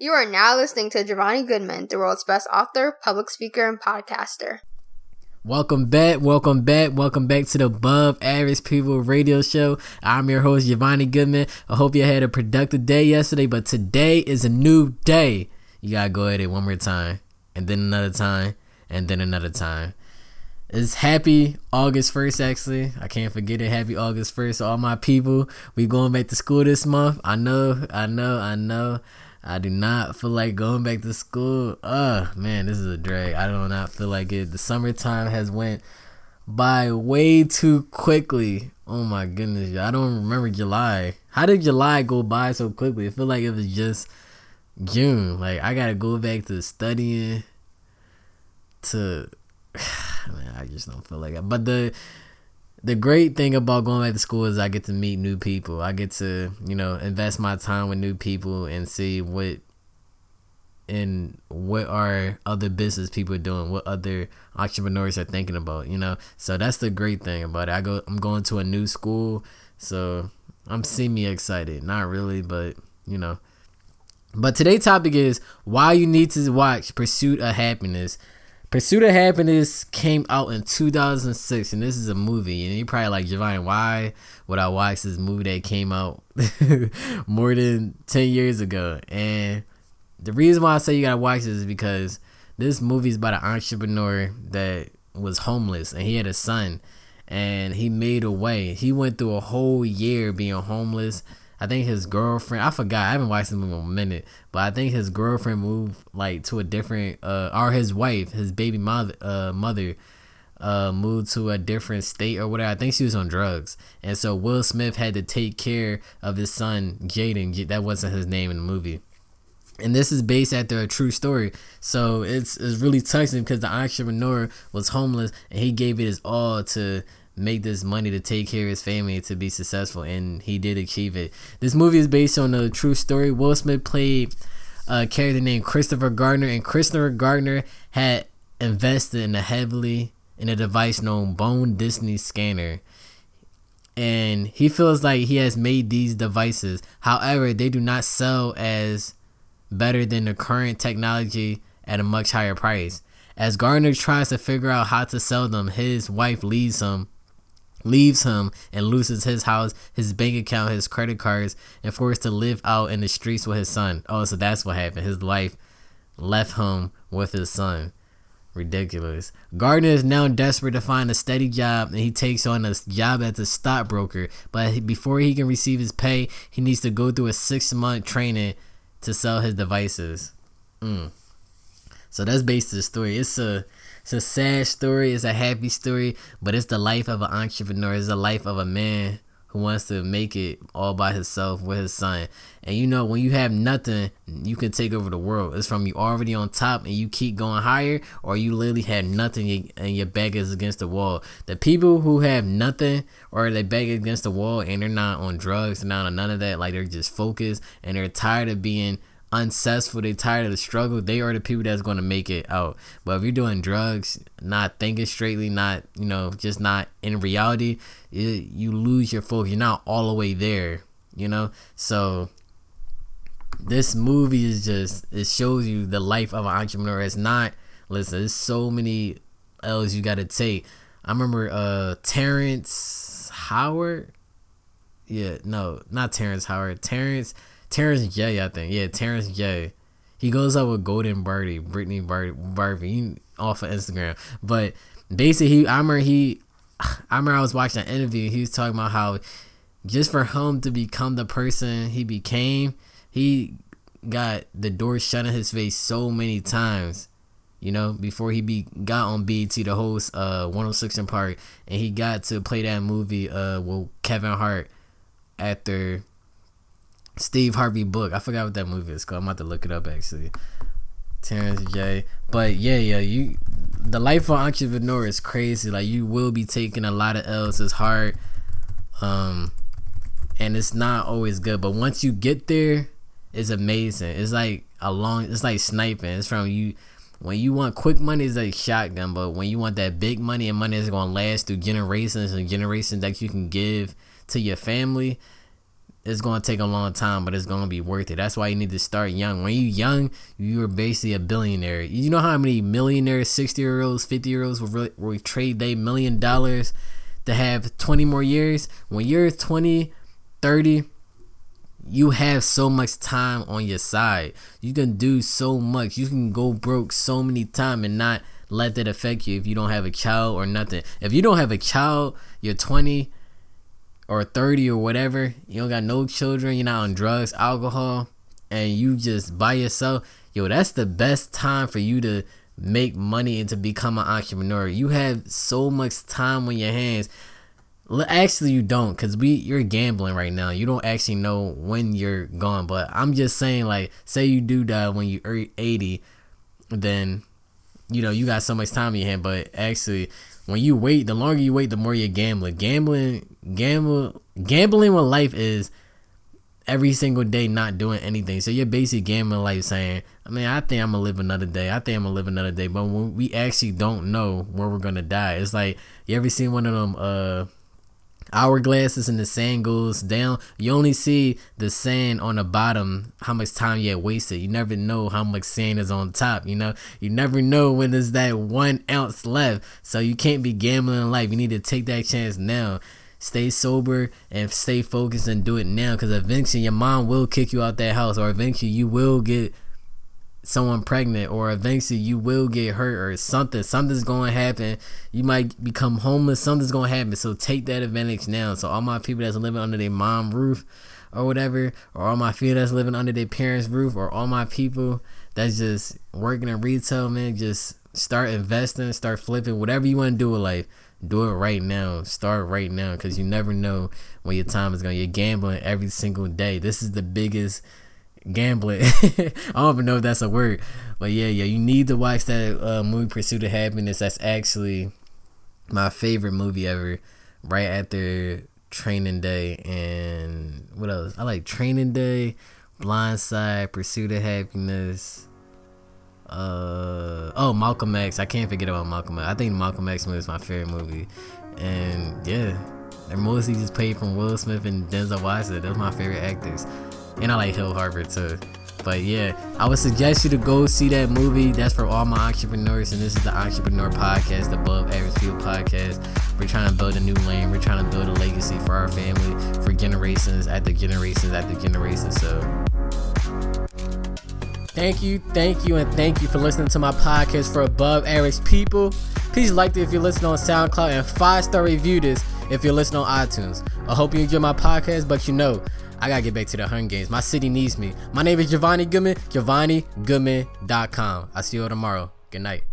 You are now listening to Giovanni Goodman, the world's best author, public speaker, and podcaster. Welcome back, welcome back, welcome back to the Above Average People Radio Show. I'm your host, Giovanni Goodman. I hope you had a productive day yesterday, but today is a new day. You gotta go at it one more time, and then another time, and then another time. It's happy August 1st, actually. I can't forget it. Happy August 1st, all my people. We going back to school this month. I know, I know, I know. I do not feel like going back to school. Ugh, man, this is a drag. I do not feel like it. The summertime has went by way too quickly. Oh my goodness, I don't remember July. How did July go by so quickly? I feel like it was just June. Like I gotta go back to studying. To man, I just don't feel like it. But the the great thing about going back to school is I get to meet new people. I get to, you know, invest my time with new people and see what and what are other business people doing, what other entrepreneurs are thinking about, you know. So that's the great thing about it. I go I'm going to a new school, so I'm semi excited. Not really, but you know. But today's topic is why you need to watch Pursuit of Happiness. Pursuit of Happiness came out in 2006, and this is a movie. And you're probably like, Giovanni, why would I watch this movie that came out more than 10 years ago? And the reason why I say you gotta watch this is because this movie is about an entrepreneur that was homeless and he had a son and he made a way. He went through a whole year being homeless I think his girlfriend. I forgot. I haven't watched movie in a minute, but I think his girlfriend moved like to a different, uh, or his wife, his baby mother, uh, mother, uh, moved to a different state or whatever. I think she was on drugs, and so Will Smith had to take care of his son Jaden. That wasn't his name in the movie. And this is based after a true story, so it's it's really touching because the entrepreneur was homeless and he gave it his all to make this money to take care of his family to be successful, and he did achieve it. This movie is based on a true story. Will Smith played a character named Christopher Gardner, and Christopher Gardner had invested in a heavily in a device known Bone density Scanner. And he feels like he has made these devices. However, they do not sell as better than the current technology at a much higher price. As Gardner tries to figure out how to sell them, his wife leaves him leaves him and loses his house, his bank account, his credit cards, and forced to live out in the streets with his son. Oh, so that's what happened. His wife left him with his son. Ridiculous. Gardner is now desperate to find a steady job and he takes on a job as a stockbroker. But before he can receive his pay, he needs to go through a six month training to sell his devices. Mm. So that's on the story. It's a it's a sad story. It's a happy story, but it's the life of an entrepreneur. It's the life of a man who wants to make it all by himself with his son. And you know, when you have nothing, you can take over the world. It's from you already on top and you keep going higher, or you literally have nothing and your back is against the wall. The people who have nothing or they back against the wall and they're not on drugs, not on none of that, like they're just focused and they're tired of being unsuccessful, they tired of the struggle, they are the people that's to make it out. But if you're doing drugs, not thinking straightly, not, you know, just not in reality, it, you lose your focus. You're not all the way there, you know? So this movie is just, it shows you the life of an entrepreneur. It's not, listen, there's so many L's you got to take. I remember uh Terrence Howard. Yeah, no, not Terrence Howard. Terrence Terrence J, I think. Yeah, Terrence J. He goes up with Golden Birdie, Brittany Barbie, off of Instagram. But basically, he, I remember he, I remember I was watching an interview. He was talking about how just for him to become the person he became, he got the door shut in his face so many times. You know, before he be got on BET to host uh 106 & Park, and he got to play that movie uh with Kevin Hart after Steve Harvey book. I forgot what that movie is called. I'm about to look it up actually. Terrence J. But yeah, yeah, you the life of entrepreneur is crazy. Like you will be taking a lot of L's. It's hard. Um and it's not always good. But once you get there, it's amazing. It's like a long it's like sniping. It's from you when you want quick money it's like shotgun, but when you want that big money and money that's gonna last through generations and generations that you can give to your family, it's gonna take a long time, but it's gonna be worth it. That's why you need to start young. When you're young, you're basically a billionaire. You know how many millionaires, sixty year olds, fifty year olds will, really, will trade their million dollars to have 20 more years? When you're 20, 30, you have so much time on your side. You can do so much. You can go broke so many times and not let that affect you if you don't have a child or nothing. If you don't have a child, you're 20 or 30 or whatever, you don't got no children, you're not on drugs, alcohol, and you just by yourself, yo, that's the best time for you to make money and to become an entrepreneur. You have so much time on your hands. Actually, you don't, cause we you're gambling right now. You don't actually know when you're gone. But I'm just saying, like, say you do die when you're 80, then you know you got so much time in your hand. But actually, when you wait, the longer you wait, the more you're gambling. Gambling, gamble, gambling with life is every single day not doing anything. So you're basically gambling life saying, I mean, I think I'm gonna live another day. I think I'm gonna live another day. But when we actually don't know where we're gonna die, it's like you ever seen one of them uh hourglasses and the sand goes down. You only see the sand on the bottom, how much time you had wasted. You never know how much sand is on top, you know? You never know when there's that one ounce left. So you can't be gambling in life. You need to take that chance now. Stay sober and stay focused and do it now because eventually your mom will kick you out that house or eventually you will get someone pregnant or eventually you will get hurt or something something's to happen. You might become homeless something's to happen. So take that advantage now. So all my people that's living under their mom roof or whatever or all my people that's living under their parents roof or all my people that's just working in retail man just start investing start flipping. Whatever you want to do with life do it right now. Start right now because you never know when your time is going you're gambling every single day. This is the biggest gambling. I don't even know if that's a word, but yeah, yeah, you need to watch that uh, movie Pursuit of Happiness. That's actually my favorite movie ever. Right after Training Day and what else? I like Training Day, Blindside, Pursuit of Happiness. Uh oh, Malcolm X. I can't forget about Malcolm X. I think Malcolm X movie is my favorite movie, and yeah, and mostly just played from Will Smith and Denzel Washington. Those are my favorite actors and I like Hill Harvard too. But yeah, I would suggest you to go see that movie. That's for all my entrepreneurs, and this is the Entrepreneur Podcast, the Above Average Field Podcast. We're trying to build a new lane. We're trying to build a legacy for our family, for generations after generations after generations. So, thank you, thank you, and thank you for listening to my podcast for Above Average People. Please like it if you're listening on SoundCloud, and five star review this if you're listening on iTunes. I hope you enjoy my podcast, but you know. I gotta get back to the Hunger Games. My city needs me. My name is Giovanni Goodman, GiovanniGoodman.com. I'll see you all tomorrow. Good night.